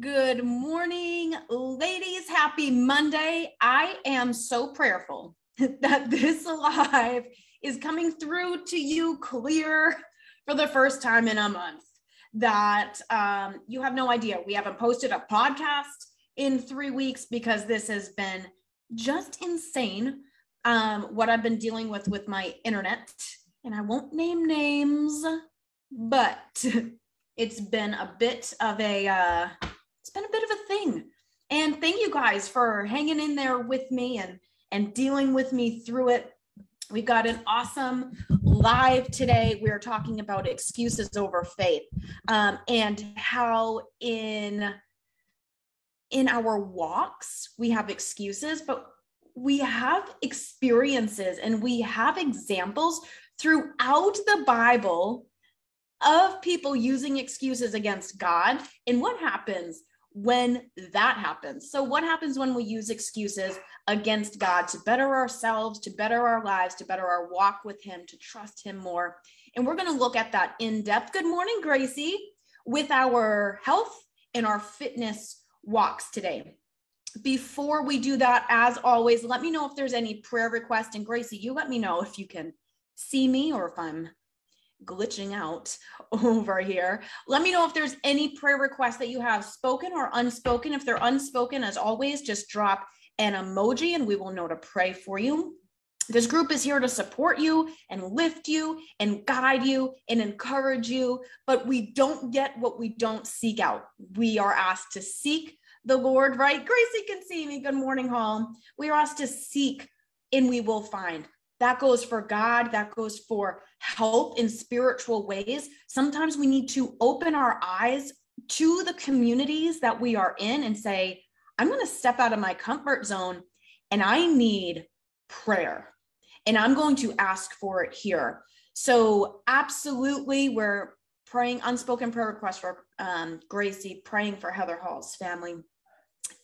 Good morning, ladies. Happy Monday. I am so prayerful that this live is coming through to you clear for the first time in a month. That um, you have no idea. We haven't posted a podcast in three weeks because this has been just insane. Um, what I've been dealing with with my internet, and I won't name names, but it's been a bit of a uh, it's been a bit of a thing. And thank you guys for hanging in there with me and and dealing with me through it. We've got an awesome live today. We're talking about excuses over faith um, and how in in our walks we have excuses, but we have experiences and we have examples throughout the Bible of people using excuses against God. And what happens when that happens. So, what happens when we use excuses against God to better ourselves, to better our lives, to better our walk with Him, to trust Him more? And we're going to look at that in depth. Good morning, Gracie, with our health and our fitness walks today. Before we do that, as always, let me know if there's any prayer request. And Gracie, you let me know if you can see me or if I'm glitching out over here. Let me know if there's any prayer requests that you have spoken or unspoken. If they're unspoken, as always, just drop an emoji and we will know to pray for you. This group is here to support you and lift you and guide you and encourage you, but we don't get what we don't seek out. We are asked to seek the Lord, right? Gracie can see me. Good morning, home. We are asked to seek and we will find. That goes for God, that goes for help in spiritual ways. Sometimes we need to open our eyes to the communities that we are in and say, I'm going to step out of my comfort zone and I need prayer. And I'm going to ask for it here. So, absolutely, we're praying unspoken prayer requests for um, Gracie, praying for Heather Hall's family.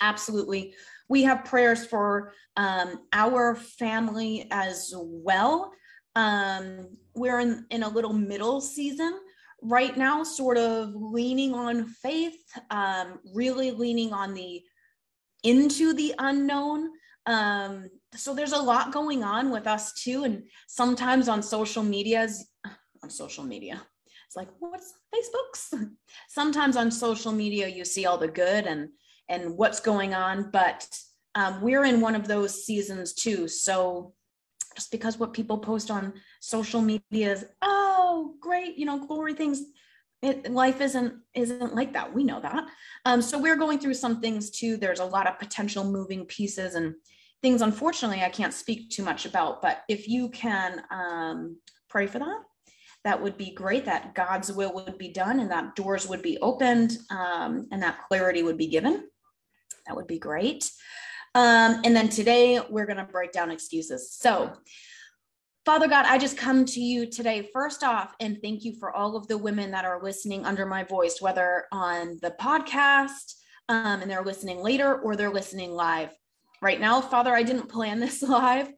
Absolutely. We have prayers for um, our family as well. Um, we're in, in a little middle season right now, sort of leaning on faith, um, really leaning on the into the unknown. Um, so there's a lot going on with us too. And sometimes on social medias, on social media, it's like, what's Facebook's? sometimes on social media, you see all the good and and what's going on. But um, we're in one of those seasons too. So just because what people post on social media is, oh, great, you know, glory things. It, life isn't isn't like that. We know that. Um, so we're going through some things too. There's a lot of potential moving pieces and things. Unfortunately, I can't speak too much about. But if you can um, pray for that, that would be great. That God's will would be done, and that doors would be opened, um, and that clarity would be given. That would be great. Um, and then today we're going to break down excuses. So, Father God, I just come to you today, first off, and thank you for all of the women that are listening under my voice, whether on the podcast um, and they're listening later or they're listening live. Right now, Father, I didn't plan this live.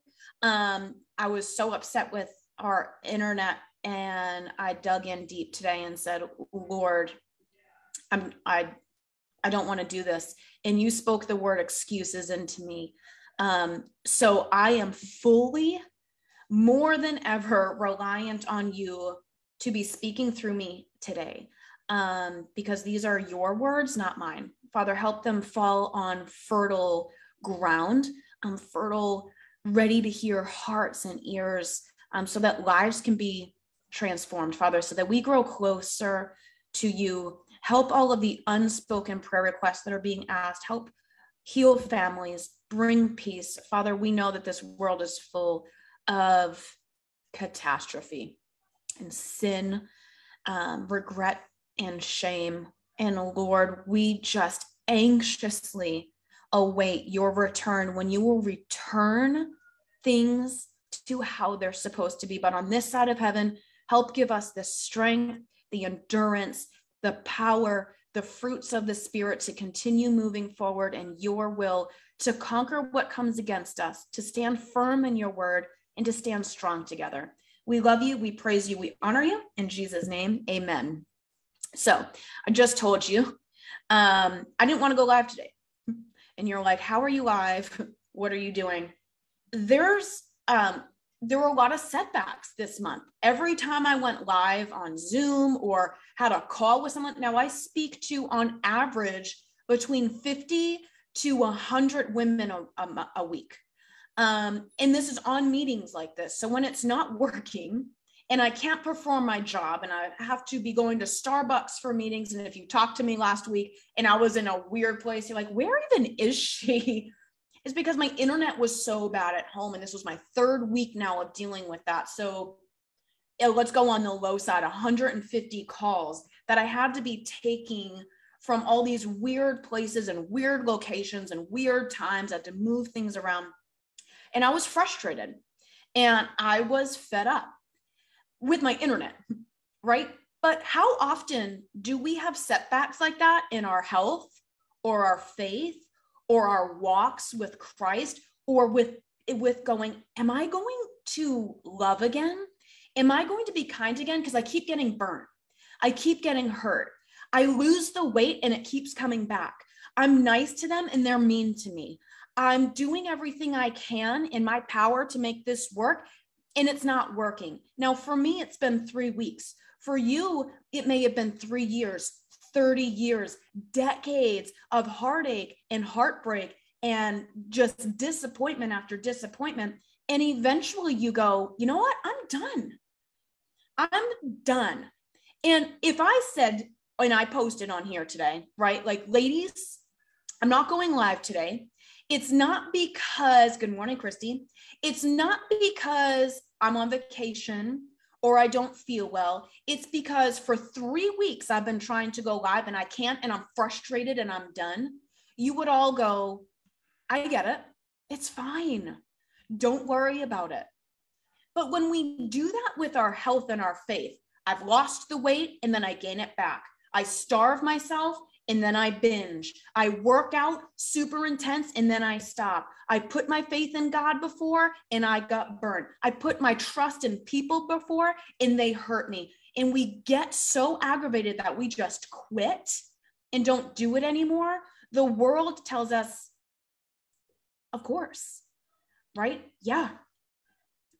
Um, I was so upset with our internet and I dug in deep today and said, Lord, I'm, I I don't want to do this. And you spoke the word excuses into me. Um, so I am fully, more than ever, reliant on you to be speaking through me today um, because these are your words, not mine. Father, help them fall on fertile ground, um, fertile, ready to hear hearts and ears um, so that lives can be transformed, Father, so that we grow closer to you help all of the unspoken prayer requests that are being asked, help heal families, bring peace. Father, we know that this world is full of catastrophe and sin, um, regret, and shame. And Lord, we just anxiously await your return when you will return things to how they're supposed to be. But on this side of heaven, help give us the strength, the endurance, the power, the fruits of the Spirit to continue moving forward in your will, to conquer what comes against us, to stand firm in your word, and to stand strong together. We love you, we praise you, we honor you. In Jesus' name, amen. So I just told you Um, I didn't want to go live today. And you're like, how are you live? what are you doing? There's um, there were a lot of setbacks this month. Every time I went live on Zoom or had a call with someone, now I speak to on average between 50 to 100 women a, a, a week. Um, and this is on meetings like this. So when it's not working, and I can't perform my job and I have to be going to Starbucks for meetings. And if you talked to me last week and I was in a weird place, you're like, where even is she? Is because my internet was so bad at home. And this was my third week now of dealing with that. So let's go on the low side 150 calls that I had to be taking from all these weird places and weird locations and weird times. I had to move things around. And I was frustrated and I was fed up with my internet, right? But how often do we have setbacks like that in our health or our faith or our walks with Christ or with with going am I going to love again? Am I going to be kind again because I keep getting burnt. I keep getting hurt. I lose the weight and it keeps coming back. I'm nice to them and they're mean to me. I'm doing everything I can in my power to make this work and it's not working. Now, for me, it's been three weeks. For you, it may have been three years, 30 years, decades of heartache and heartbreak and just disappointment after disappointment. And eventually you go, you know what? I'm done. I'm done. And if I said, and I posted on here today, right? Like, ladies, I'm not going live today. It's not because, good morning, Christy. It's not because I'm on vacation or I don't feel well. It's because for three weeks I've been trying to go live and I can't, and I'm frustrated and I'm done. You would all go, I get it. It's fine. Don't worry about it. But when we do that with our health and our faith, I've lost the weight and then I gain it back. I starve myself and then I binge. I work out super intense and then I stop. I put my faith in God before and I got burnt. I put my trust in people before and they hurt me. And we get so aggravated that we just quit and don't do it anymore. The world tells us, of course, right? Yeah,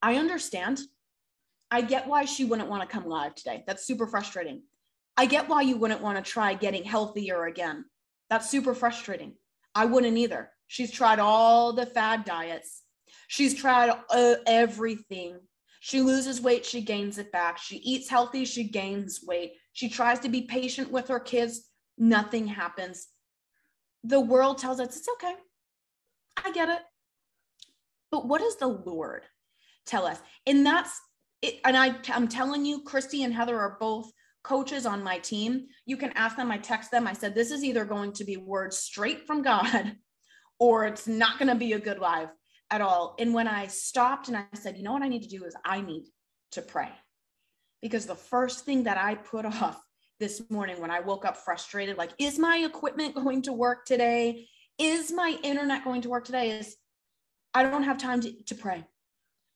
I understand. I get why she wouldn't want to come live today. That's super frustrating. I get why you wouldn't want to try getting healthier again. That's super frustrating. I wouldn't either. She's tried all the fad diets. She's tried uh, everything. She loses weight, she gains it back. She eats healthy, she gains weight. She tries to be patient with her kids, nothing happens. The world tells us it's okay. I get it. But what does the Lord tell us? And that's it. And I, I'm telling you, Christy and Heather are both coaches on my team, you can ask them. I text them. I said, this is either going to be words straight from God or it's not going to be a good live at all. And when I stopped and I said, you know what I need to do is I need to pray. Because the first thing that I put off this morning when I woke up frustrated, like, is my equipment going to work today? Is my internet going to work today? Is I don't have time to, to pray.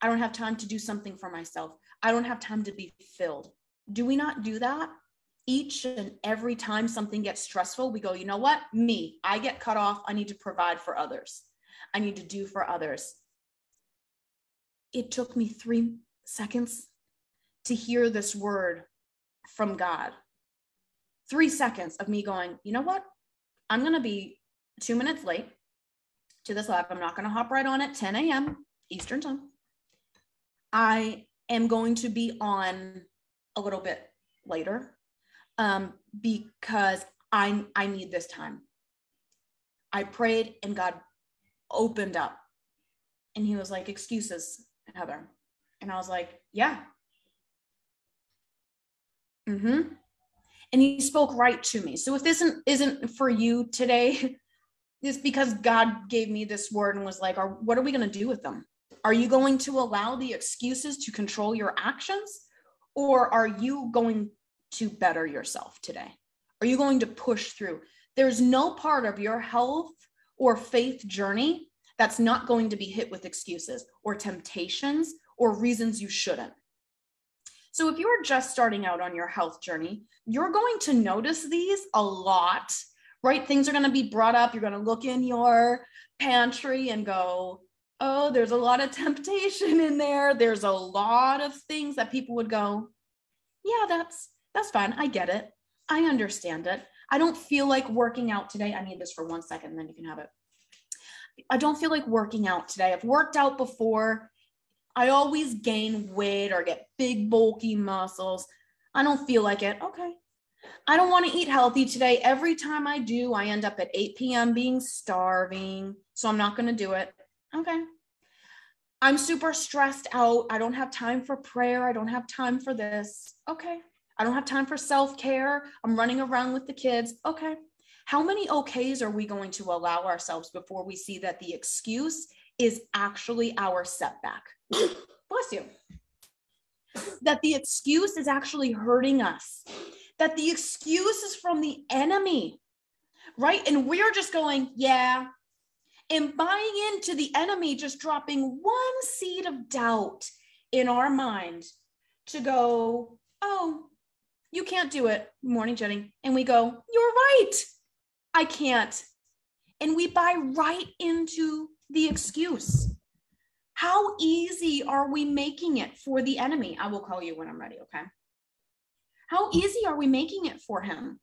I don't have time to do something for myself. I don't have time to be filled. Do we not do that? Each and every time something gets stressful, we go, you know what? Me, I get cut off. I need to provide for others. I need to do for others. It took me three seconds to hear this word from God. Three seconds of me going, you know what? I'm going to be two minutes late to this lab. I'm not going to hop right on at 10 a.m. Eastern time. I am going to be on a little bit later um, because I, I need this time. I prayed and God opened up and he was like, excuses, Heather. And I was like, yeah. Mm-hmm. And he spoke right to me. So if this isn't, isn't for you today, it's because God gave me this word and was like, are, what are we going to do with them? Are you going to allow the excuses to control your actions? Or are you going to better yourself today? Are you going to push through? There's no part of your health or faith journey that's not going to be hit with excuses or temptations or reasons you shouldn't. So, if you're just starting out on your health journey, you're going to notice these a lot right? Things are going to be brought up. You're going to look in your pantry and go, oh, there's a lot of temptation in there. There's a lot of things that people would go, yeah, that's that's fine. I get it. I understand it. I don't feel like working out today. I need this for one second, then you can have it. I don't feel like working out today. I've worked out before. I always gain weight or get big, bulky muscles. I don't feel like it. Okay. I don't want to eat healthy today. Every time I do, I end up at 8 p.m. being starving. So I'm not going to do it. Okay. I'm super stressed out. I don't have time for prayer. I don't have time for this. Okay. I don't have time for self care. I'm running around with the kids. Okay. How many okays are we going to allow ourselves before we see that the excuse is actually our setback? Bless you. That the excuse is actually hurting us, that the excuse is from the enemy, right? And we're just going, yeah, and buying into the enemy, just dropping one seed of doubt in our mind to go, oh, you can't do it. Morning, Jenny. And we go, you're right. I can't. And we buy right into the excuse. How easy are we making it for the enemy? I will call you when I'm ready, okay? How easy are we making it for him?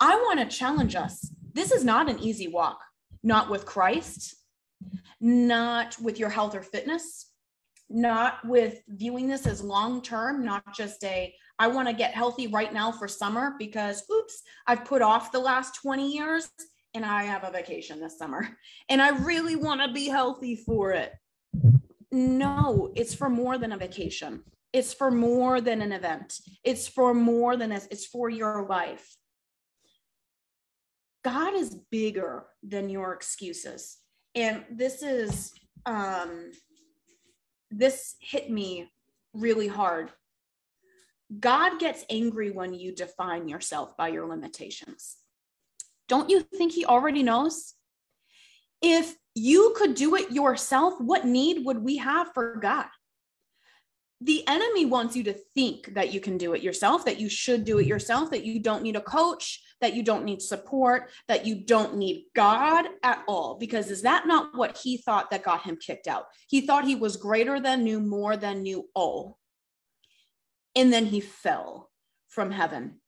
I want to challenge us. This is not an easy walk, not with Christ, not with your health or fitness, not with viewing this as long term, not just a I want to get healthy right now for summer because, oops, I've put off the last 20 years and I have a vacation this summer and I really want to be healthy for it. No, it's for more than a vacation. It's for more than an event. It's for more than this. It's for your life. God is bigger than your excuses. And this is, um, this hit me really hard God gets angry when you define yourself by your limitations. Don't you think He already knows? If you could do it yourself, what need would we have for God? The enemy wants you to think that you can do it yourself, that you should do it yourself, that you don't need a coach, that you don't need support, that you don't need God at all. Because is that not what he thought that got him kicked out? He thought he was greater than, knew more than, knew all and then he fell from heaven.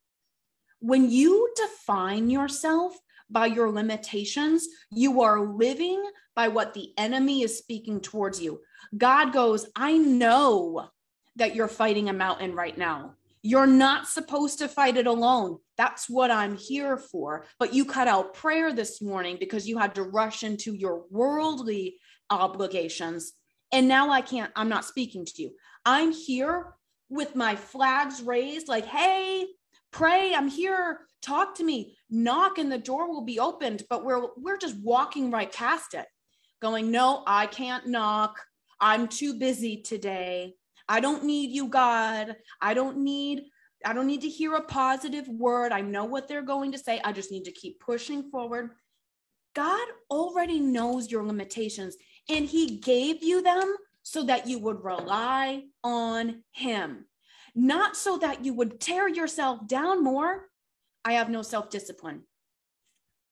When you define yourself by your limitations, you are living by what the enemy is speaking towards you. God goes, I know that you're fighting a mountain right now. You're not supposed to fight it alone. That's what I'm here for. But you cut out prayer this morning because you had to rush into your worldly obligations. And now I can't, I'm not speaking to you. I'm here with my flags raised, like, hey, pray, I'm here, talk to me, knock, and the door will be opened. But we're we're just walking right past it, going, no, I can't knock. I'm too busy today. I don't need you, God. I don't need I don't need to hear a positive word. I know what they're going to say. I just need to keep pushing forward. God already knows your limitations and he gave you them so that you would rely on Him, not so that you would tear yourself down more. I have no self discipline.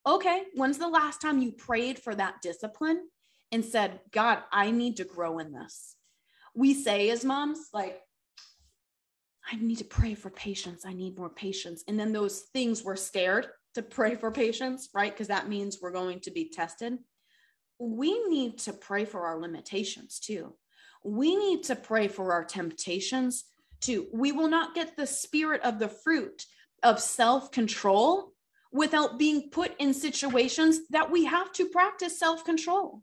Okay, when's the last time you prayed for that discipline and said, God, I need to grow in this? We say as moms, like, I need to pray for patience. I need more patience. And then those things we're scared to pray for patience, right? Because that means we're going to be tested. We need to pray for our limitations too we need to pray for our temptations too. We will not get the spirit of the fruit of self control without being put in situations that we have to practice self control.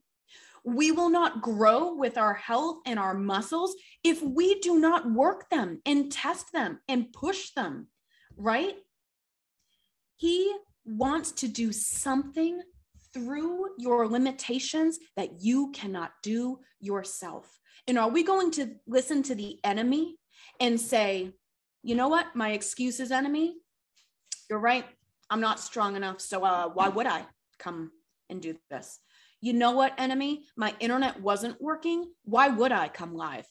We will not grow with our health and our muscles if we do not work them and test them and push them, right? He wants to do something through your limitations that you cannot do yourself. And are we going to listen to the enemy and say, you know what? My excuse is enemy. You're right. I'm not strong enough. So uh, why would I come and do this? You know what, enemy? My internet wasn't working. Why would I come live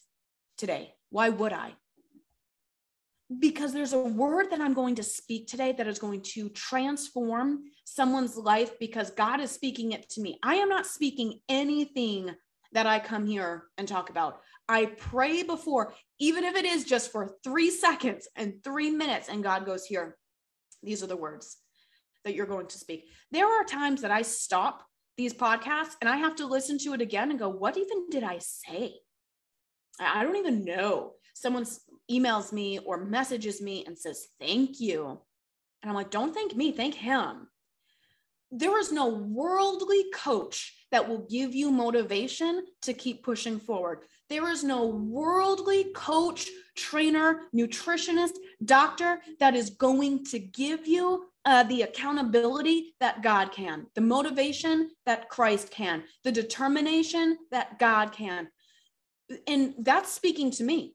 today? Why would I? because there's a word that I'm going to speak today that is going to transform someone's life because God is speaking it to me. I am not speaking anything that I come here and talk about. I pray before, even if it is just for three seconds and three minutes, and God goes, Here, these are the words that you're going to speak. There are times that I stop these podcasts and I have to listen to it again and go, What even did I say? I don't even know. Someone emails me or messages me and says, Thank you. And I'm like, Don't thank me, thank him. There is no worldly coach that will give you motivation to keep pushing forward. There is no worldly coach, trainer, nutritionist, doctor that is going to give you uh, the accountability that God can, the motivation that Christ can, the determination that God can. And that's speaking to me.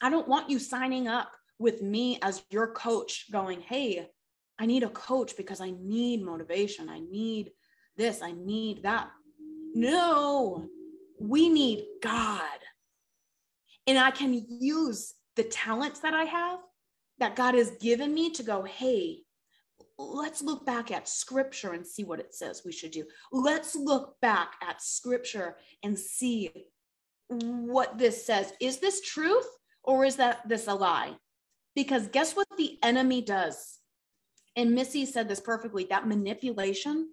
I don't want you signing up with me as your coach going, hey, I need a coach because I need motivation. I need this. I need that. No, we need God. And I can use the talents that I have that God has given me to go, hey, let's look back at scripture and see what it says we should do. Let's look back at scripture and see what this says. Is this truth or is that this a lie? Because guess what the enemy does? And Missy said this perfectly that manipulation,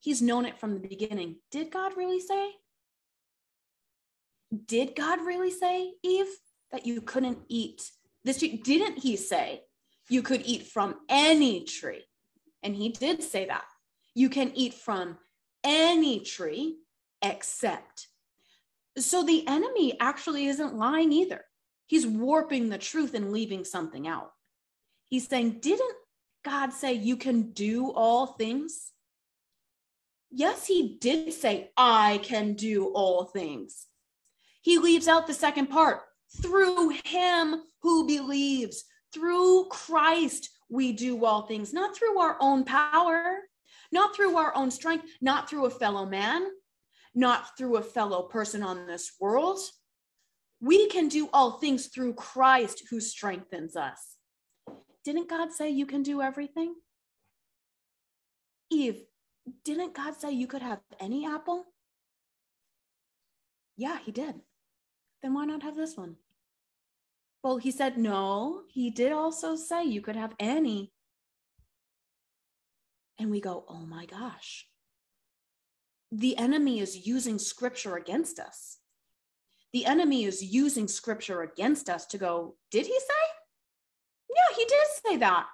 he's known it from the beginning. Did God really say? Did God really say, Eve, that you couldn't eat this? Tree? Didn't he say you could eat from any tree? And he did say that. You can eat from any tree except. So the enemy actually isn't lying either. He's warping the truth and leaving something out. He's saying, Didn't God say you can do all things? Yes, he did say, I can do all things. He leaves out the second part through him who believes, through Christ we do all things, not through our own power, not through our own strength, not through a fellow man, not through a fellow person on this world. We can do all things through Christ who strengthens us. Didn't God say you can do everything? Eve, didn't God say you could have any apple? Yeah, he did. Then why not have this one? Well, he said, no, he did also say you could have any. And we go, oh my gosh. The enemy is using scripture against us. The enemy is using scripture against us to go, did he say? Yeah, he did say that.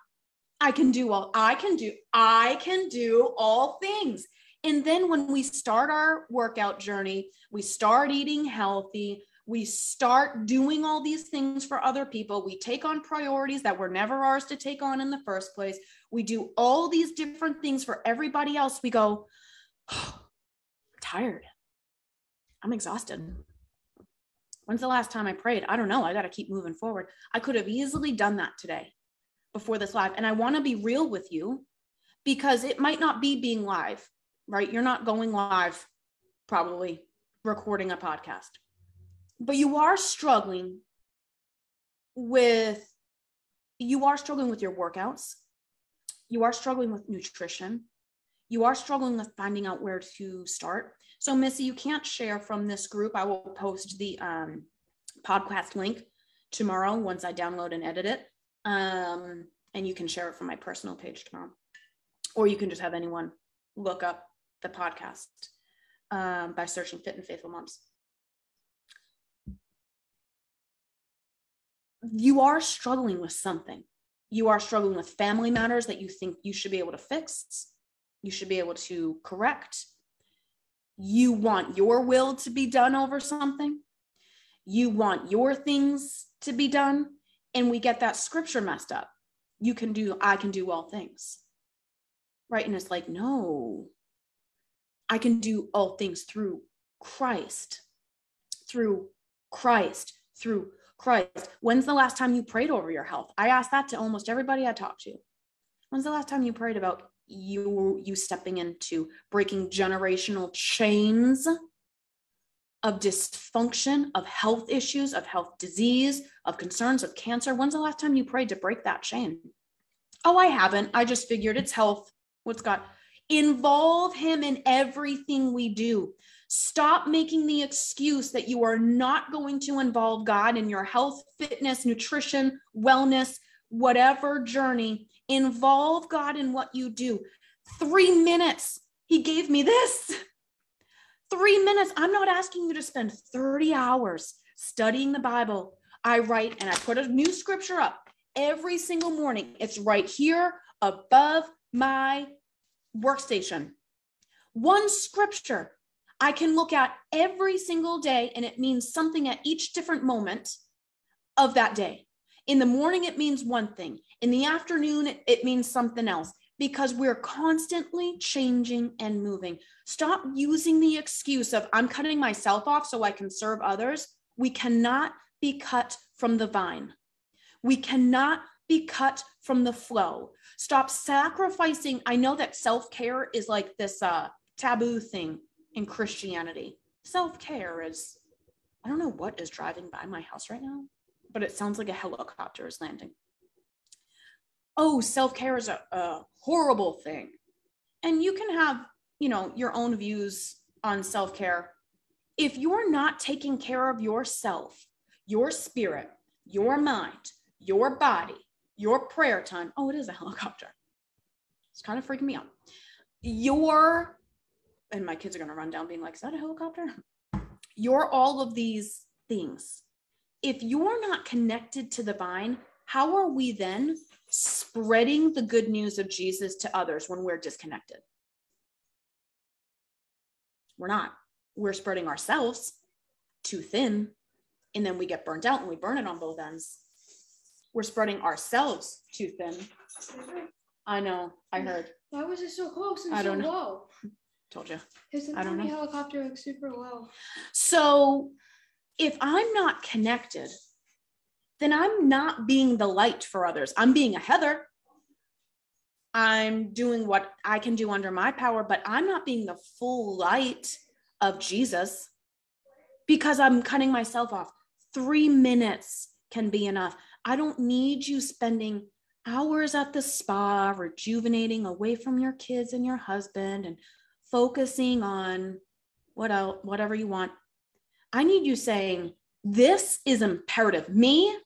I can do all, I can do, I can do all things. And then when we start our workout journey, we start eating healthy, we start doing all these things for other people. We take on priorities that were never ours to take on in the first place. We do all these different things for everybody else. We go, oh, I'm tired. I'm exhausted. When's the last time I prayed? I don't know. I got to keep moving forward. I could have easily done that today before this live. And I want to be real with you because it might not be being live, right? You're not going live, probably recording a podcast but you are struggling with you are struggling with your workouts. You are struggling with nutrition. You are struggling with finding out where to start. So missy you can't share from this group. I will post the um, podcast link tomorrow once i download and edit it. Um, and you can share it from my personal page tomorrow. Or you can just have anyone look up the podcast um, by searching fit and faithful moms you are struggling with something. You are struggling with family matters that you think you should be able to fix, you should be able to correct. You want your will to be done over something. You want your things to be done. And we get that scripture messed up. You can do, I can do all things. Right. And it's like, no, I can do all things through Christ, through Christ, through Christ, when's the last time you prayed over your health? I ask that to almost everybody I talk to. When's the last time you prayed about you you stepping into breaking generational chains of dysfunction, of health issues, of health disease, of concerns of cancer. When's the last time you prayed to break that chain? Oh, I haven't. I just figured it's health. What's God? Involve Him in everything we do. Stop making the excuse that you are not going to involve God in your health, fitness, nutrition, wellness, whatever journey. Involve God in what you do. Three minutes. He gave me this. Three minutes. I'm not asking you to spend 30 hours studying the Bible. I write and I put a new scripture up every single morning. It's right here above my workstation. One scripture I can look at every single day, and it means something at each different moment of that day. In the morning, it means one thing. In the afternoon, it means something else because we're constantly changing and moving. Stop using the excuse of, I'm cutting myself off so I can serve others. We cannot be cut from the vine. We cannot be cut from the flow. Stop sacrificing. I know that self care is like this uh, taboo thing in Christianity. Self care is, I don't know what is driving by my house right now, but it sounds like a helicopter is landing. Oh, self care is a, a horrible thing. And you can have, you know, your own views on self care. If you're not taking care of yourself, your spirit, your mind, your body, your prayer time, oh, it is a helicopter. It's kind of freaking me out. Your and my kids are going to run down being like, is that a helicopter? You're all of these things. If you're not connected to the vine, how are we then spreading the good news of Jesus to others when we're disconnected? We're not. We're spreading ourselves too thin, and then we get burnt out and we burn it on both ends. We're spreading ourselves too thin. I know. I heard. Why was it so close and I don't so know. low? Told you. I don't know. helicopter looks super low. So if I'm not connected, then I'm not being the light for others. I'm being a Heather. I'm doing what I can do under my power, but I'm not being the full light of Jesus because I'm cutting myself off. Three minutes can be enough. I don't need you spending hours at the spa, rejuvenating away from your kids and your husband and focusing on what else, whatever you want. I need you saying, This is imperative. Me,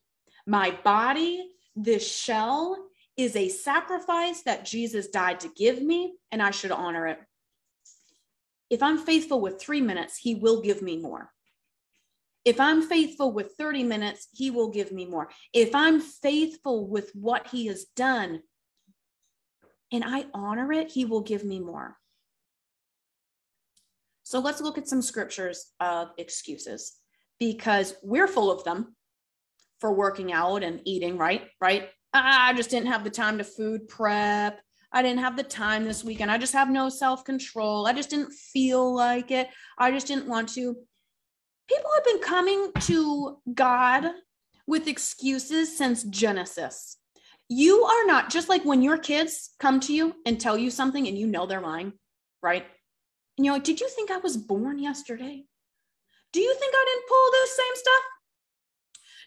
my body, this shell is a sacrifice that Jesus died to give me, and I should honor it. If I'm faithful with three minutes, he will give me more. If I'm faithful with 30 minutes, he will give me more. If I'm faithful with what he has done and I honor it, he will give me more. So let's look at some scriptures of excuses because we're full of them for working out and eating, right? Right? Ah, I just didn't have the time to food prep. I didn't have the time this weekend. I just have no self control. I just didn't feel like it. I just didn't want to. People have been coming to God with excuses since Genesis. You are not just like when your kids come to you and tell you something and you know they're lying, right? You're like, did you think I was born yesterday? Do you think I didn't pull this same stuff?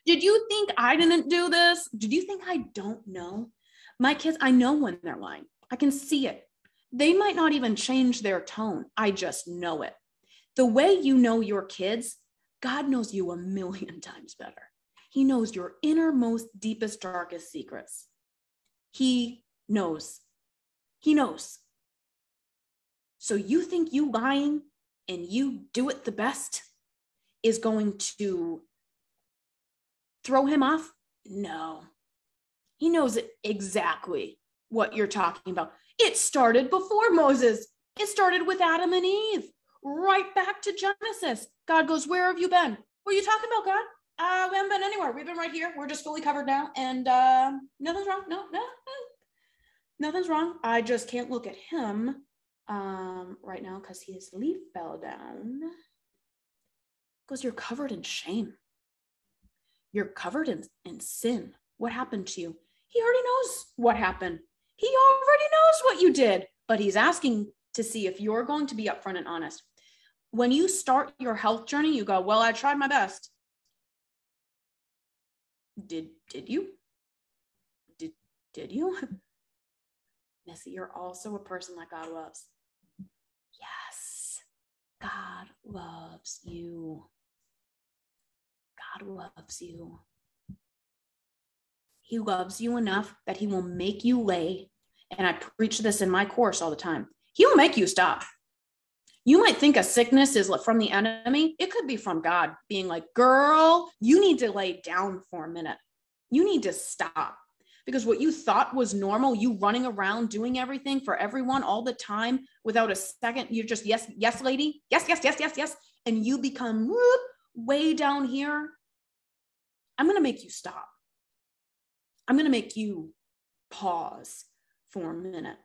Did you think I didn't do this? Did you think I don't know? My kids, I know when they're lying. I can see it. They might not even change their tone. I just know it. The way you know your kids, God knows you a million times better. He knows your innermost, deepest, darkest secrets. He knows. He knows. So you think you lying and you do it the best is going to throw him off? No. He knows exactly what you're talking about. It started before Moses. It started with Adam and Eve, right back to Genesis. God goes, Where have you been? What are you talking about, God? Uh, we haven't been anywhere. We've been right here. We're just fully covered now. And uh, nothing's wrong. No, no, no. Nothing's wrong. I just can't look at him um, right now because his leaf fell down. Because You're covered in shame. You're covered in, in sin. What happened to you? He already knows what happened. He already knows what you did, but he's asking to see if you're going to be upfront and honest. when you start your health journey, you go, Well, I tried my best. Did did you? Did did you? Missy, you're also a person that God loves. God loves you. God loves you. He loves you enough that he will make you lay. And I preach this in my course all the time. He will make you stop. You might think a sickness is from the enemy. It could be from God being like, girl, you need to lay down for a minute. You need to stop because what you thought was normal, you running around doing everything for everyone all the time without a second, you're just, yes, yes, lady, yes, yes, yes, yes, yes. And you become whoop, way down here. I'm going to make you stop. I'm going to make you pause for a minute.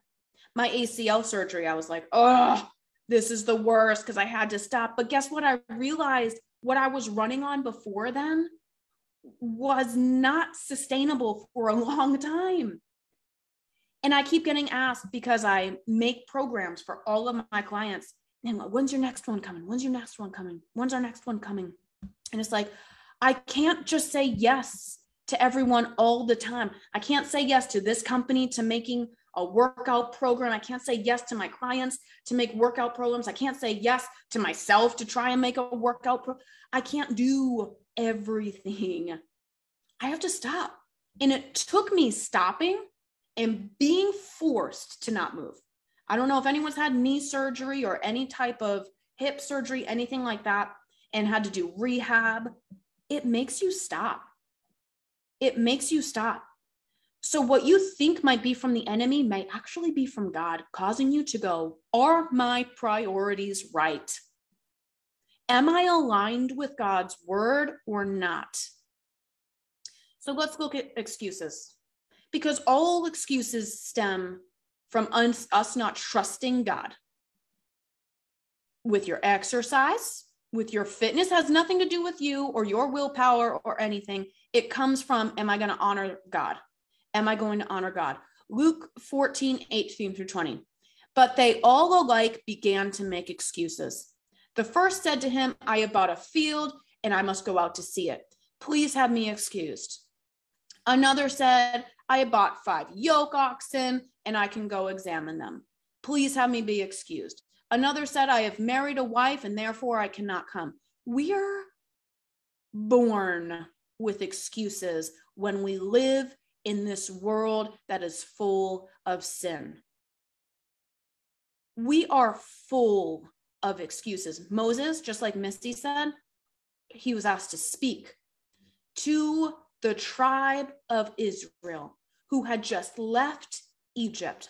My ACL surgery, I was like, oh, this is the worst because I had to stop. But guess what? I realized what I was running on before then was not sustainable for a long time. And I keep getting asked because I make programs for all of my clients. And when's your next one coming? When's your next one coming? When's our next one coming? And it's like, I can't just say yes to everyone all the time. I can't say yes to this company to making a workout program. I can't say yes to my clients to make workout programs. I can't say yes to myself to try and make a workout. Pro- I can't do everything. I have to stop. And it took me stopping and being forced to not move. I don't know if anyone's had knee surgery or any type of hip surgery, anything like that, and had to do rehab. It makes you stop it makes you stop. So, what you think might be from the enemy may actually be from God, causing you to go, Are my priorities right? Am I aligned with God's word or not? So, let's look at excuses because all excuses stem from us, us not trusting God. With your exercise, with your fitness has nothing to do with you or your willpower or anything. It comes from, am I going to honor God? Am I going to honor God? Luke 14, 18 through 20. But they all alike began to make excuses. The first said to him, I have bought a field and I must go out to see it. Please have me excused. Another said, I have bought five yoke oxen and I can go examine them. Please have me be excused. Another said, I have married a wife and therefore I cannot come. We are born with excuses when we live in this world that is full of sin. We are full of excuses. Moses, just like Misty said, he was asked to speak to the tribe of Israel who had just left Egypt,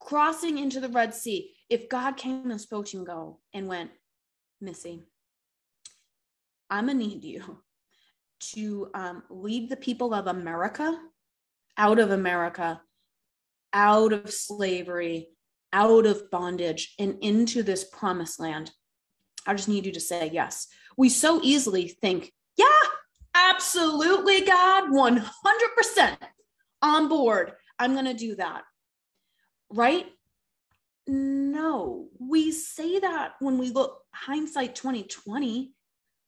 crossing into the Red Sea if God came and spoke to you and go and went, Missy, I'm gonna need you to um, lead the people of America out of America, out of slavery, out of bondage, and into this promised land. I just need you to say yes. We so easily think, yeah, absolutely, God, 100% on board. I'm going to do that. Right? No, we say that when we look hindsight 2020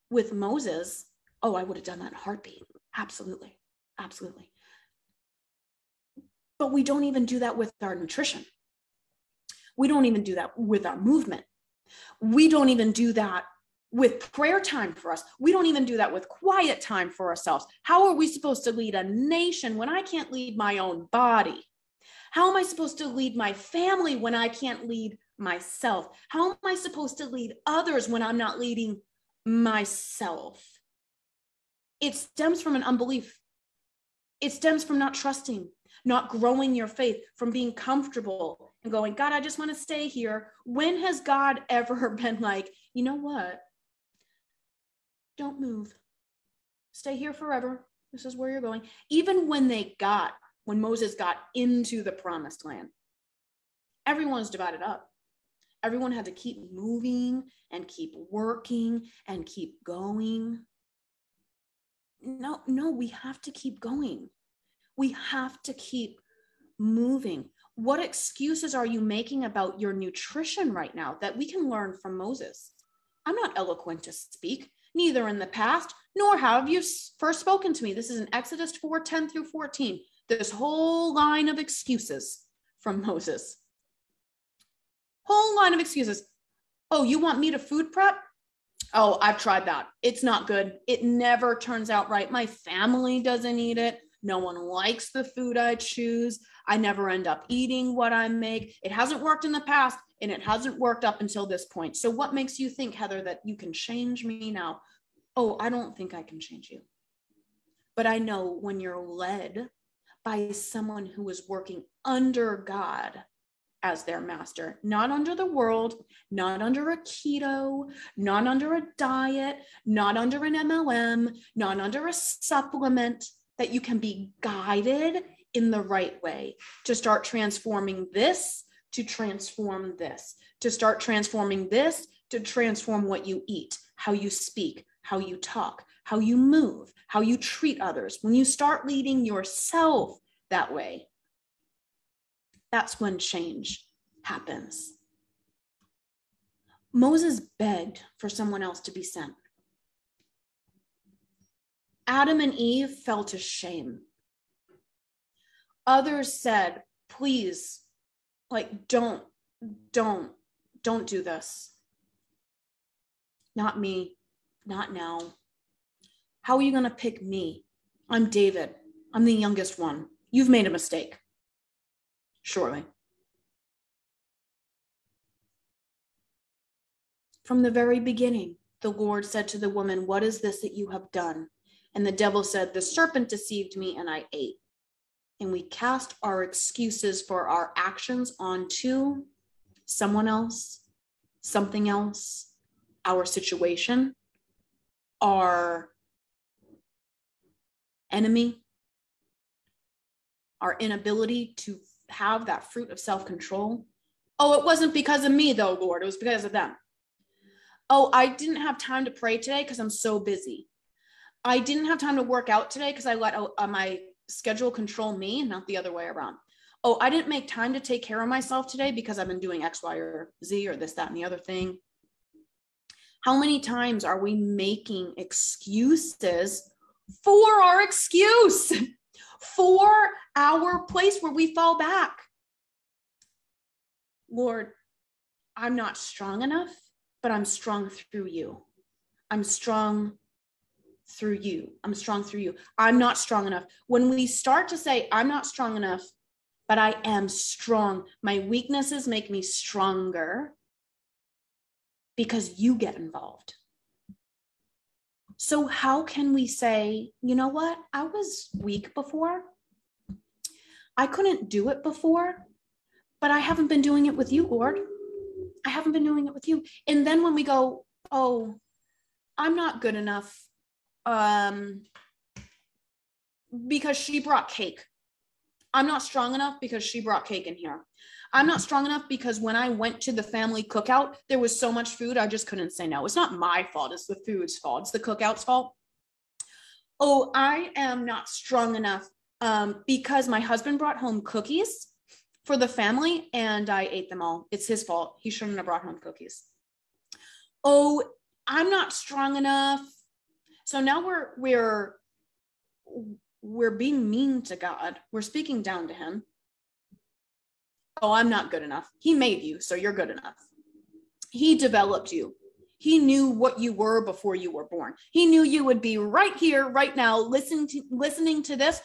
with Moses. Oh, I would have done that in heartbeat. Absolutely. Absolutely. But we don't even do that with our nutrition. We don't even do that with our movement. We don't even do that with prayer time for us. We don't even do that with quiet time for ourselves. How are we supposed to lead a nation when I can't lead my own body? How am I supposed to lead my family when I can't lead myself? How am I supposed to lead others when I'm not leading myself? It stems from an unbelief. It stems from not trusting, not growing your faith, from being comfortable and going, God, I just want to stay here. When has God ever been like, you know what? Don't move. Stay here forever. This is where you're going. Even when they got when Moses got into the promised land. Everyone was divided up. Everyone had to keep moving and keep working and keep going. No, no, we have to keep going. We have to keep moving. What excuses are you making about your nutrition right now that we can learn from Moses? I'm not eloquent to speak, neither in the past, nor have you first spoken to me. This is in Exodus 4 10 through 14. This whole line of excuses from Moses. Whole line of excuses. Oh, you want me to food prep? Oh, I've tried that. It's not good. It never turns out right. My family doesn't eat it. No one likes the food I choose. I never end up eating what I make. It hasn't worked in the past and it hasn't worked up until this point. So, what makes you think, Heather, that you can change me now? Oh, I don't think I can change you. But I know when you're led by someone who is working under God as their master, not under the world, not under a keto, not under a diet, not under an MLM, not under a supplement, that you can be guided in the right way to start transforming this, to transform this, to start transforming this, to transform what you eat, how you speak, how you talk, how you move, how you treat others. When you start leading yourself that way, that's when change happens. Moses begged for someone else to be sent. Adam and Eve felt to shame. Others said, please, like, don't, don't, don't do this. Not me, not now. How are you going to pick me? I'm David. I'm the youngest one. You've made a mistake. Surely. From the very beginning, the Lord said to the woman, What is this that you have done? And the devil said, The serpent deceived me and I ate. And we cast our excuses for our actions onto someone else, something else, our situation, our enemy, our inability to have that fruit of self control. Oh, it wasn't because of me, though, Lord. It was because of them. Oh, I didn't have time to pray today because I'm so busy. I didn't have time to work out today because I let uh, my schedule control me, not the other way around. Oh, I didn't make time to take care of myself today because I've been doing X, Y, or Z, or this, that, and the other thing. How many times are we making excuses for our excuse, for our place where we fall back? Lord, I'm not strong enough but I'm strong through you. I'm strong through you. I'm strong through you. I'm not strong enough. When we start to say, I'm not strong enough, but I am strong, my weaknesses make me stronger because you get involved. So, how can we say, you know what? I was weak before. I couldn't do it before, but I haven't been doing it with you, Lord. I haven't been doing it with you. And then when we go, oh, I'm not good enough um, because she brought cake. I'm not strong enough because she brought cake in here. I'm not strong enough because when I went to the family cookout, there was so much food, I just couldn't say no. It's not my fault, it's the food's fault, it's the cookout's fault. Oh, I am not strong enough um, because my husband brought home cookies for the family and I ate them all. It's his fault. He shouldn't have brought home cookies. Oh, I'm not strong enough. So now we're we're we're being mean to God. We're speaking down to him. Oh, I'm not good enough. He made you, so you're good enough. He developed you. He knew what you were before you were born. He knew you would be right here, right now, listening to listening to this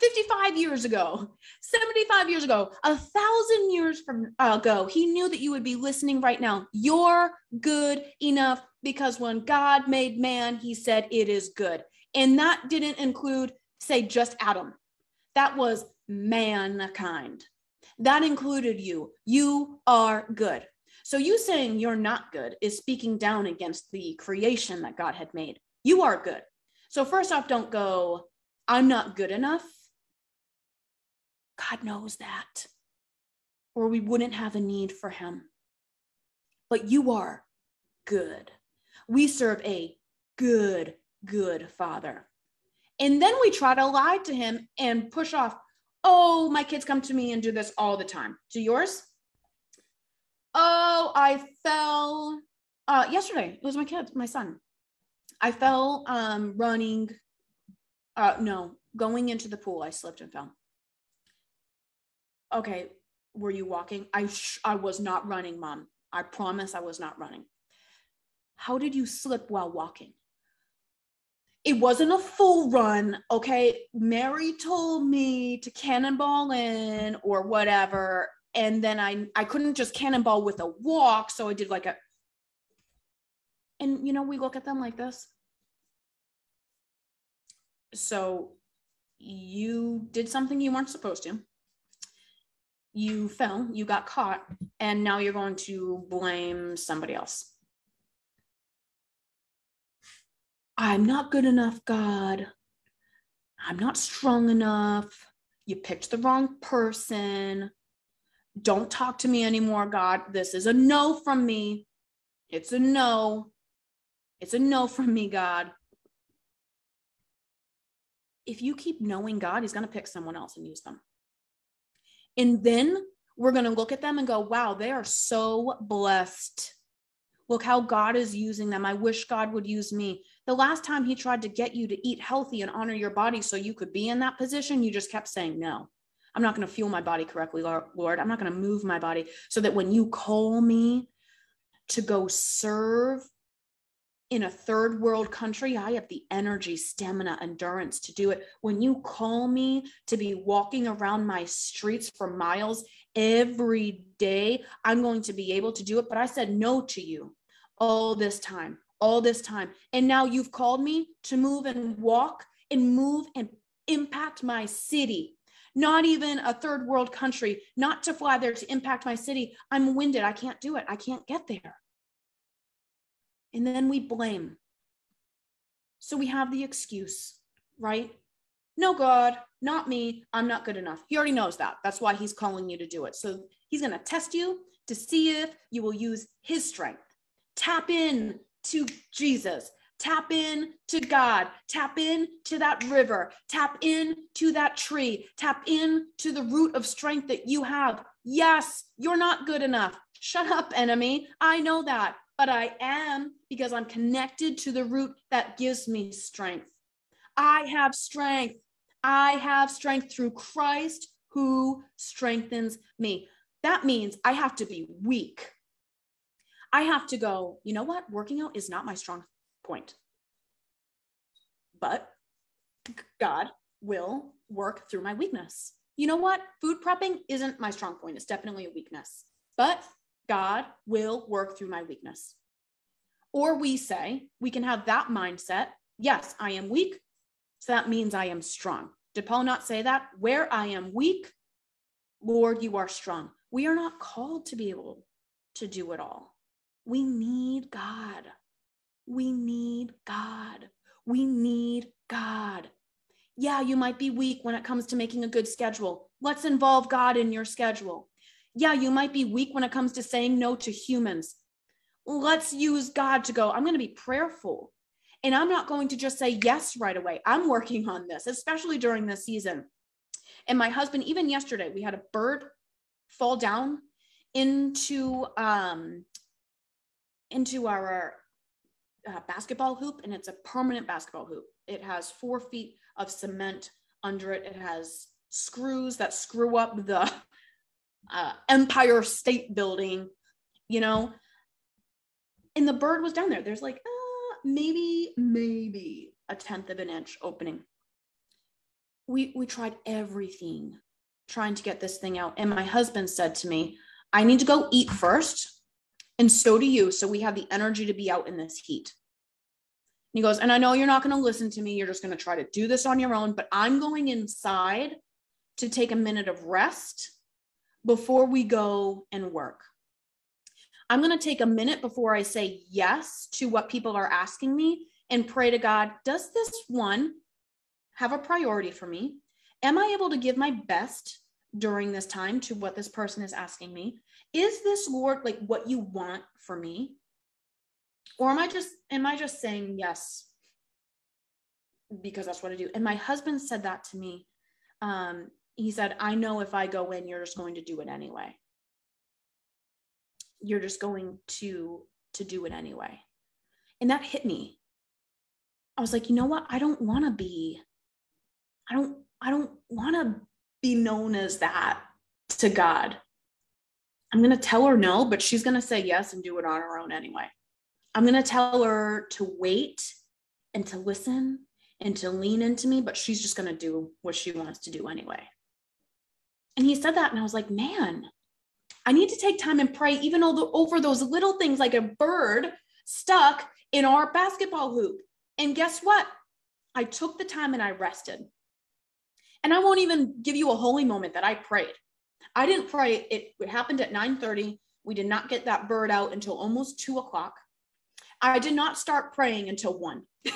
55 years ago, 75 years ago, a thousand years from ago, he knew that you would be listening right now. You're good enough because when God made man, he said it is good. And that didn't include, say, just Adam, that was mankind. That included you. You are good. So you saying you're not good is speaking down against the creation that God had made. You are good. So, first off, don't go, I'm not good enough God knows that, or we wouldn't have a need for him. But you are good. We serve a good, good father. And then we try to lie to him and push off, oh, my kids come to me and do this all the time. Do yours? Oh, I fell Uh, yesterday, it was my kid, my son. I fell um, running. Uh, no, going into the pool, I slipped and fell. Okay, were you walking? I sh- I was not running, mom. I promise I was not running. How did you slip while walking? It wasn't a full run, okay? Mary told me to cannonball in or whatever, and then I I couldn't just cannonball with a walk, so I did like a and you know, we look at them like this. So you did something you weren't supposed to. You fell, you got caught, and now you're going to blame somebody else. I'm not good enough, God. I'm not strong enough. You picked the wrong person. Don't talk to me anymore, God. This is a no from me. It's a no. It's a no from me, God. If you keep knowing God, He's going to pick someone else and use them. And then we're going to look at them and go, wow, they are so blessed. Look how God is using them. I wish God would use me. The last time He tried to get you to eat healthy and honor your body so you could be in that position, you just kept saying, no. I'm not going to fuel my body correctly, Lord. I'm not going to move my body so that when you call me to go serve in a third world country, I have the energy, stamina, endurance to do it. When you call me to be walking around my streets for miles every day, I'm going to be able to do it. But I said no to you all this time, all this time. And now you've called me to move and walk and move and impact my city. Not even a third world country, not to fly there to impact my city. I'm winded. I can't do it. I can't get there. And then we blame. So we have the excuse, right? No, God, not me. I'm not good enough. He already knows that. That's why he's calling you to do it. So he's going to test you to see if you will use his strength. Tap in to Jesus. Tap in to God. Tap in to that river. Tap in to that tree. Tap in to the root of strength that you have. Yes, you're not good enough. Shut up, enemy. I know that but I am because I'm connected to the root that gives me strength. I have strength. I have strength through Christ who strengthens me. That means I have to be weak. I have to go, you know what? Working out is not my strong point. But God will work through my weakness. You know what? Food prepping isn't my strong point. It's definitely a weakness. But God will work through my weakness. Or we say, we can have that mindset. Yes, I am weak. So that means I am strong. Did Paul not say that? Where I am weak, Lord, you are strong. We are not called to be able to do it all. We need God. We need God. We need God. Yeah, you might be weak when it comes to making a good schedule. Let's involve God in your schedule yeah, you might be weak when it comes to saying no to humans. Let's use God to go, I'm going to be prayerful. And I'm not going to just say yes right away. I'm working on this, especially during this season. And my husband, even yesterday, we had a bird fall down into um into our uh, basketball hoop and it's a permanent basketball hoop it has four feet of cement under it it has screws that screw up the uh, Empire State Building, you know. And the bird was down there. There's like uh, maybe, maybe a tenth of an inch opening. We we tried everything trying to get this thing out. And my husband said to me, I need to go eat first. And so do you. So we have the energy to be out in this heat. He goes, and I know you're not going to listen to me. You're just going to try to do this on your own, but I'm going inside to take a minute of rest before we go and work. I'm going to take a minute before I say yes to what people are asking me and pray to God, does this one have a priority for me? Am I able to give my best during this time to what this person is asking me? Is this Lord like what you want for me? Or am I just am I just saying yes because that's what I do? And my husband said that to me um, he said, I know if I go in, you're just going to do it anyway. You're just going to to do it anyway. And that hit me. I was like, you know what? I don't want to be, I don't, I don't want to be known as that to God. I'm going to tell her no, but she's going to say yes and do it on her own anyway. I'm going to tell her to wait and to listen and to lean into me, but she's just going to do what she wants to do anyway. And he said that, and I was like, man, I need to take time and pray, even over those little things like a bird stuck in our basketball hoop. And guess what? I took the time and I rested. And I won't even give you a holy moment that I prayed. I didn't pray. It, it happened at 9:30. We did not get that bird out until almost two o'clock. I did not start praying until one.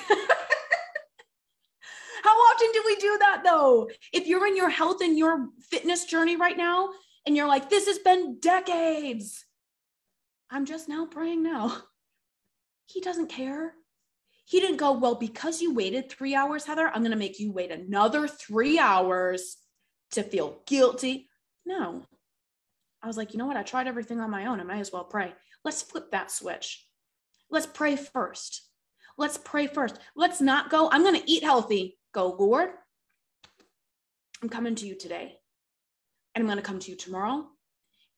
How often do we do that though? If you're in your health and your fitness journey right now, and you're like, this has been decades, I'm just now praying now. He doesn't care. He didn't go, well, because you waited three hours, Heather, I'm going to make you wait another three hours to feel guilty. No. I was like, you know what? I tried everything on my own. I might as well pray. Let's flip that switch. Let's pray first. Let's pray first. Let's not go, I'm going to eat healthy. Go, Lord, I'm coming to you today. And I'm going to come to you tomorrow.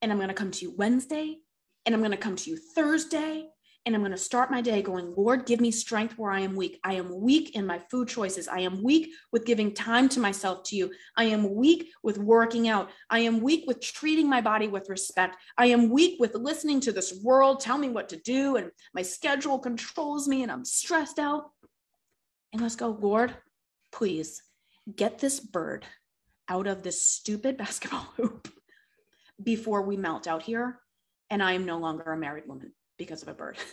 And I'm going to come to you Wednesday. And I'm going to come to you Thursday and I'm going to start my day going, Lord, give me strength where I am weak. I am weak in my food choices. I am weak with giving time to myself to you. I am weak with working out. I am weak with treating my body with respect. I am weak with listening to this world tell me what to do, and my schedule controls me, and I'm stressed out. And let's go, Lord, please get this bird out of this stupid basketball hoop before we melt out here. And I am no longer a married woman because of a bird.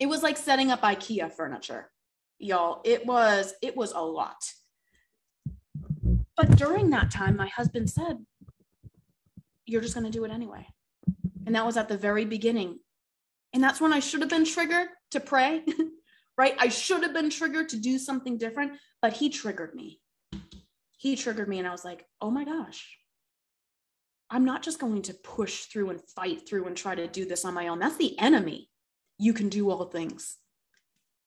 It was like setting up IKEA furniture. Y'all, it was it was a lot. But during that time my husband said, "You're just going to do it anyway." And that was at the very beginning. And that's when I should have been triggered to pray, right? I should have been triggered to do something different, but he triggered me. He triggered me and I was like, "Oh my gosh, I'm not just going to push through and fight through and try to do this on my own. That's the enemy. You can do all things.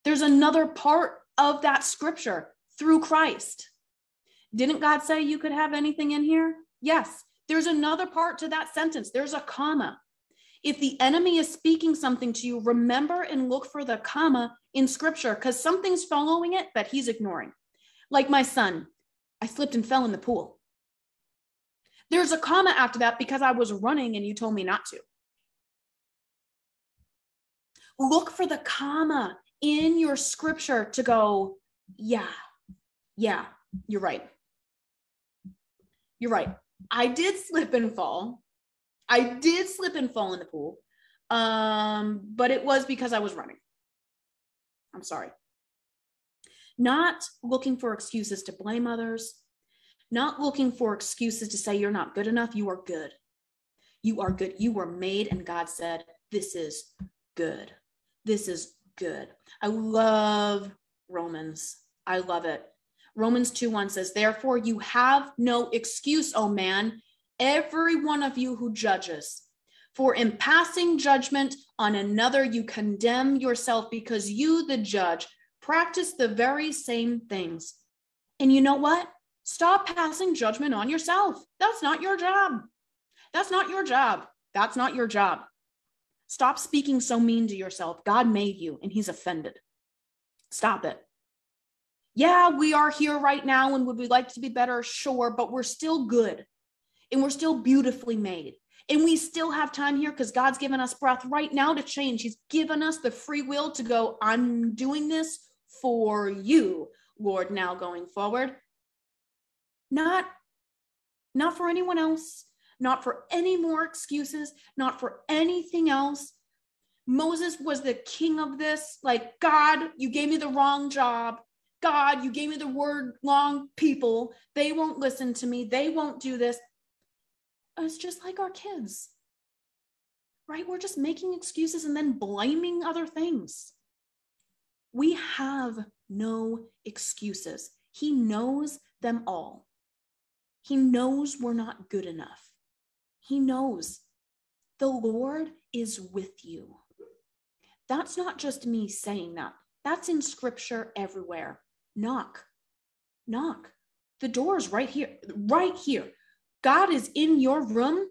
There's another part of that scripture through Christ. Didn't God say you could have anything in here? Yes. There's another part to that sentence. There's a comma. If the enemy is speaking something to you, remember and look for the comma in scripture because something's following it that he's ignoring. Like my son, I slipped and fell in the pool. There's a comma after that because I was running and you told me not to. Look for the comma in your scripture to go, yeah, yeah, you're right. You're right. I did slip and fall. I did slip and fall in the pool. Um, but it was because I was running. I'm sorry. Not looking for excuses to blame others, not looking for excuses to say you're not good enough. You are good. You are good. You were made, and God said, This is good. This is good. I love Romans. I love it. Romans 2 1 says, Therefore, you have no excuse, O man, every one of you who judges. For in passing judgment on another, you condemn yourself because you, the judge, practice the very same things. And you know what? Stop passing judgment on yourself. That's not your job. That's not your job. That's not your job. Stop speaking so mean to yourself. God made you and he's offended. Stop it. Yeah, we are here right now and would we like to be better? Sure, but we're still good and we're still beautifully made. And we still have time here because God's given us breath right now to change. He's given us the free will to go, I'm doing this for you, Lord, now going forward not not for anyone else not for any more excuses not for anything else. Moses was the king of this. Like god you gave me the wrong job. God you gave me the word long people. They won't listen to me. They won't do this. It's just like our kids right? We're just making excuses and then blaming other things. We have no excuses. He knows them all he knows we're not good enough. He knows the Lord is with you. That's not just me saying that. That's in scripture everywhere. Knock, knock. The door is right here, right here. God is in your room,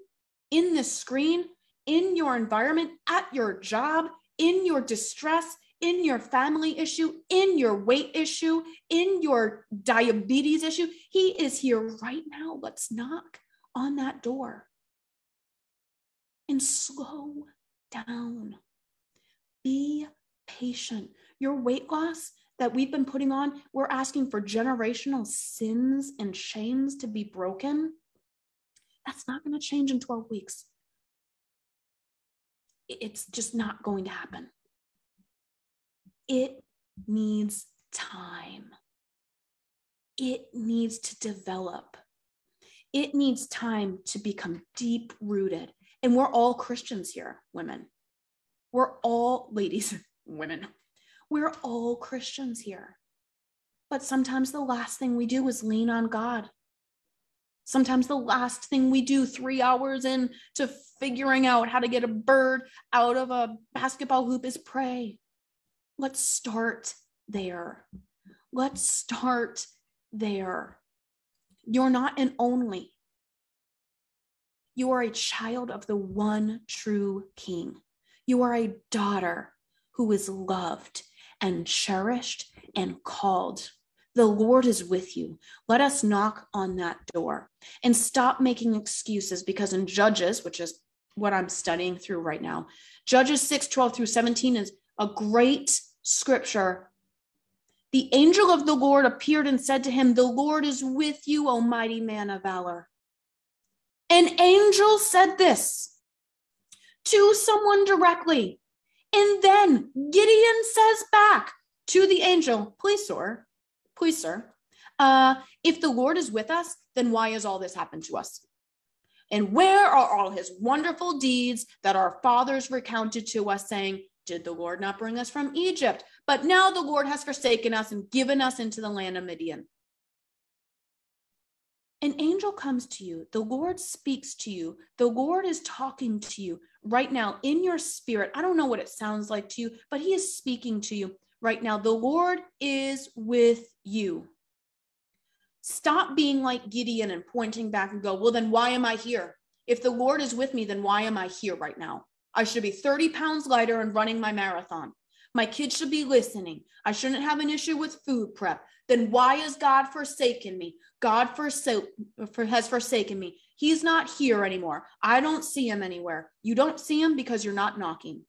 in the screen, in your environment, at your job, in your distress, in your family issue, in your weight issue, in your diabetes issue. He is here right now. Let's knock on that door and slow down. Be patient. Your weight loss that we've been putting on, we're asking for generational sins and shames to be broken. That's not going to change in 12 weeks. It's just not going to happen. It needs time. It needs to develop. It needs time to become deep rooted. And we're all Christians here, women. We're all, ladies, women, we're all Christians here. But sometimes the last thing we do is lean on God. Sometimes the last thing we do three hours into figuring out how to get a bird out of a basketball hoop is pray. Let's start there. Let's start there. You're not an only. You are a child of the one true King. You are a daughter who is loved and cherished and called. The Lord is with you. Let us knock on that door and stop making excuses because in Judges, which is what I'm studying through right now, Judges 6 12 through 17 is a great scripture. The angel of the Lord appeared and said to him, The Lord is with you, O mighty man of valor. An angel said this to someone directly. And then Gideon says back to the angel, Please, sir, please, sir, uh, if the Lord is with us, then why has all this happened to us? And where are all his wonderful deeds that our fathers recounted to us, saying, Did the Lord not bring us from Egypt? But now the Lord has forsaken us and given us into the land of Midian. An angel comes to you, the Lord speaks to you, the Lord is talking to you right now in your spirit. I don't know what it sounds like to you, but He is speaking to you right now. The Lord is with you. Stop being like Gideon and pointing back and go, well, then why am I here? If the Lord is with me, then why am I here right now? I should be 30 pounds lighter and running my marathon. My kids should be listening. I shouldn't have an issue with food prep. Then why has God forsaken me? God forso- has forsaken me. He's not here anymore. I don't see him anywhere. You don't see him because you're not knocking.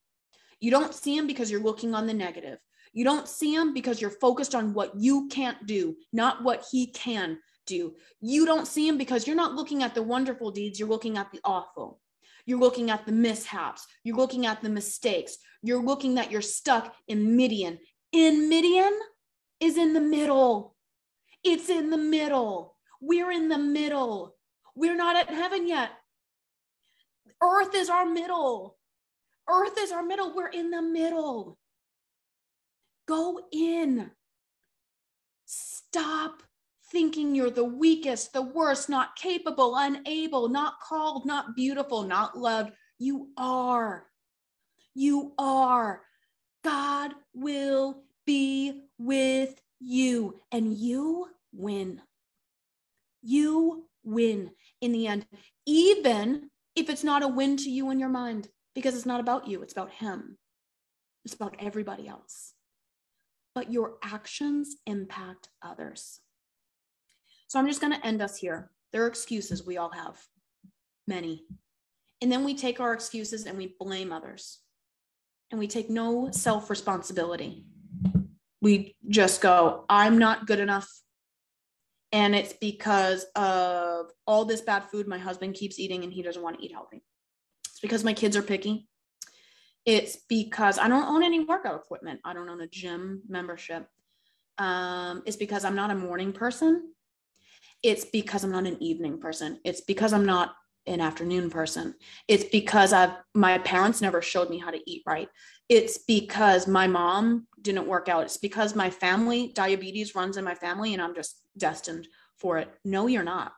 You don't see him because you're looking on the negative. You don't see him because you're focused on what you can't do, not what he can do. You don't see him because you're not looking at the wonderful deeds, you're looking at the awful. You're looking at the mishaps. You're looking at the mistakes. You're looking that you're stuck in Midian. In Midian is in the middle. It's in the middle. We're in the middle. We're not at heaven yet. Earth is our middle. Earth is our middle. We're in the middle. Go in. Stop thinking you're the weakest, the worst, not capable, unable, not called, not beautiful, not loved. You are. You are. God will be with you, and you win. You win in the end, even if it's not a win to you in your mind, because it's not about you, it's about Him, it's about everybody else but your actions impact others. So I'm just going to end us here. There are excuses we all have, many. And then we take our excuses and we blame others. And we take no self responsibility. We just go, I'm not good enough. And it's because of all this bad food my husband keeps eating and he doesn't want to eat healthy. It's because my kids are picky. It's because I don't own any workout equipment. I don't own a gym membership. Um, it's because I'm not a morning person. It's because I'm not an evening person. It's because I'm not an afternoon person. It's because I've my parents never showed me how to eat right. It's because my mom didn't work out. It's because my family diabetes runs in my family and I'm just destined for it. No, you're not.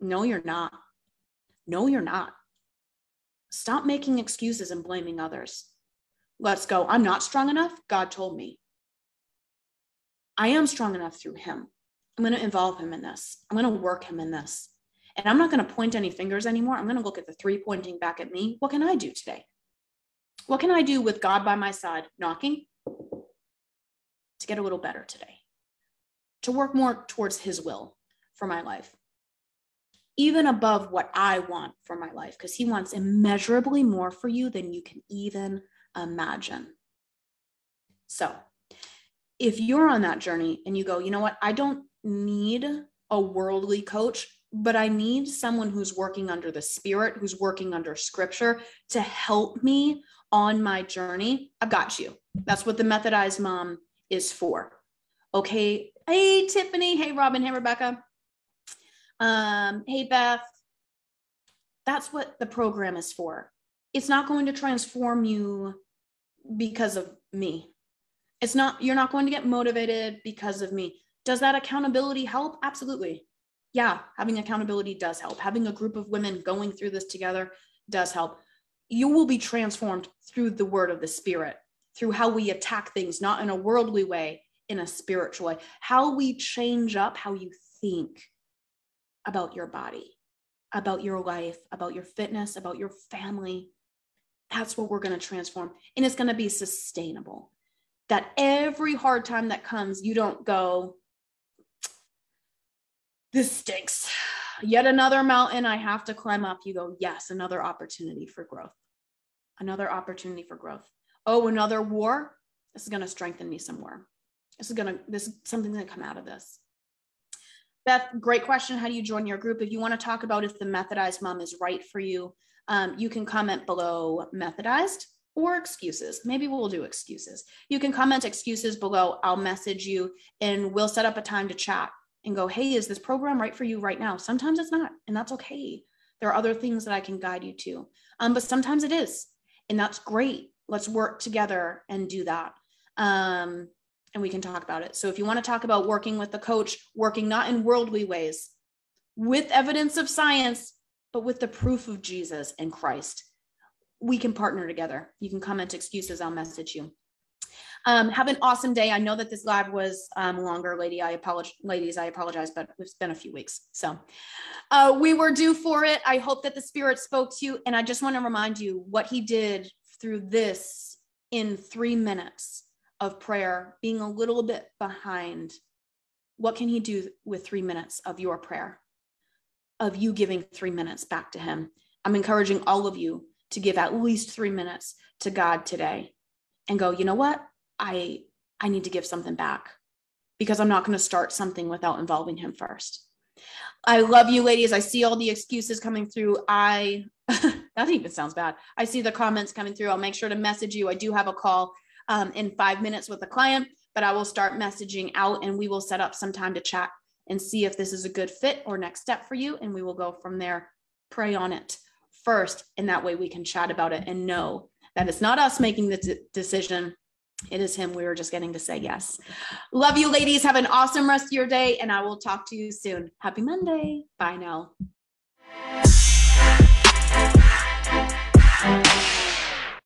No, you're not. No, you're not. Stop making excuses and blaming others. Let's go. I'm not strong enough. God told me. I am strong enough through him. I'm going to involve him in this. I'm going to work him in this. And I'm not going to point any fingers anymore. I'm going to look at the three pointing back at me. What can I do today? What can I do with God by my side, knocking to get a little better today? To work more towards his will for my life, even above what I want for my life, because he wants immeasurably more for you than you can even imagine. So, if you're on that journey and you go, you know what, I don't need a worldly coach, but I need someone who's working under the spirit, who's working under scripture to help me on my journey, I've got you. That's what the methodized mom is for. Okay. Hey, Tiffany. Hey, Robin. Hey, Rebecca. Um, hey, Beth. That's what the program is for. It's not going to transform you because of me. It's not, you're not going to get motivated because of me. Does that accountability help? Absolutely. Yeah, having accountability does help. Having a group of women going through this together does help. You will be transformed through the word of the Spirit, through how we attack things, not in a worldly way, in a spiritual way, how we change up how you think about your body, about your life, about your fitness, about your family. That's what we're going to transform. And it's going to be sustainable. That every hard time that comes, you don't go, this stinks. Yet another mountain I have to climb up. You go, yes, another opportunity for growth. Another opportunity for growth. Oh, another war. This is going to strengthen me some more. This is going to, this is something to come out of this. Beth, great question. How do you join your group? If you want to talk about if the methodized mom is right for you, um, you can comment below methodized or excuses. Maybe we'll do excuses. You can comment excuses below. I'll message you and we'll set up a time to chat and go, hey, is this program right for you right now? Sometimes it's not, and that's okay. There are other things that I can guide you to. Um, but sometimes it is, and that's great. Let's work together and do that. Um, and we can talk about it. So if you want to talk about working with the coach, working not in worldly ways, with evidence of science, but with the proof of Jesus and Christ, we can partner together. You can comment excuses, I'll message you. Um, have an awesome day. I know that this live was um, longer, lady. I apologize, ladies. I apologize, but it's been a few weeks, so uh, we were due for it. I hope that the Spirit spoke to you, and I just want to remind you what He did through this in three minutes of prayer, being a little bit behind. What can He do with three minutes of your prayer, of you giving three minutes back to Him? I'm encouraging all of you to give at least three minutes to God today and go, you know what? I I need to give something back because I'm not going to start something without involving him first. I love you ladies. I see all the excuses coming through. I that even sounds bad. I see the comments coming through. I'll make sure to message you. I do have a call um, in five minutes with a client, but I will start messaging out and we will set up some time to chat and see if this is a good fit or next step for you. And we will go from there. Pray on it first. And that way we can chat about it and know that it's not us making the d- decision. It is him. We were just getting to say yes. Love you, ladies. Have an awesome rest of your day, and I will talk to you soon. Happy Monday. Bye now.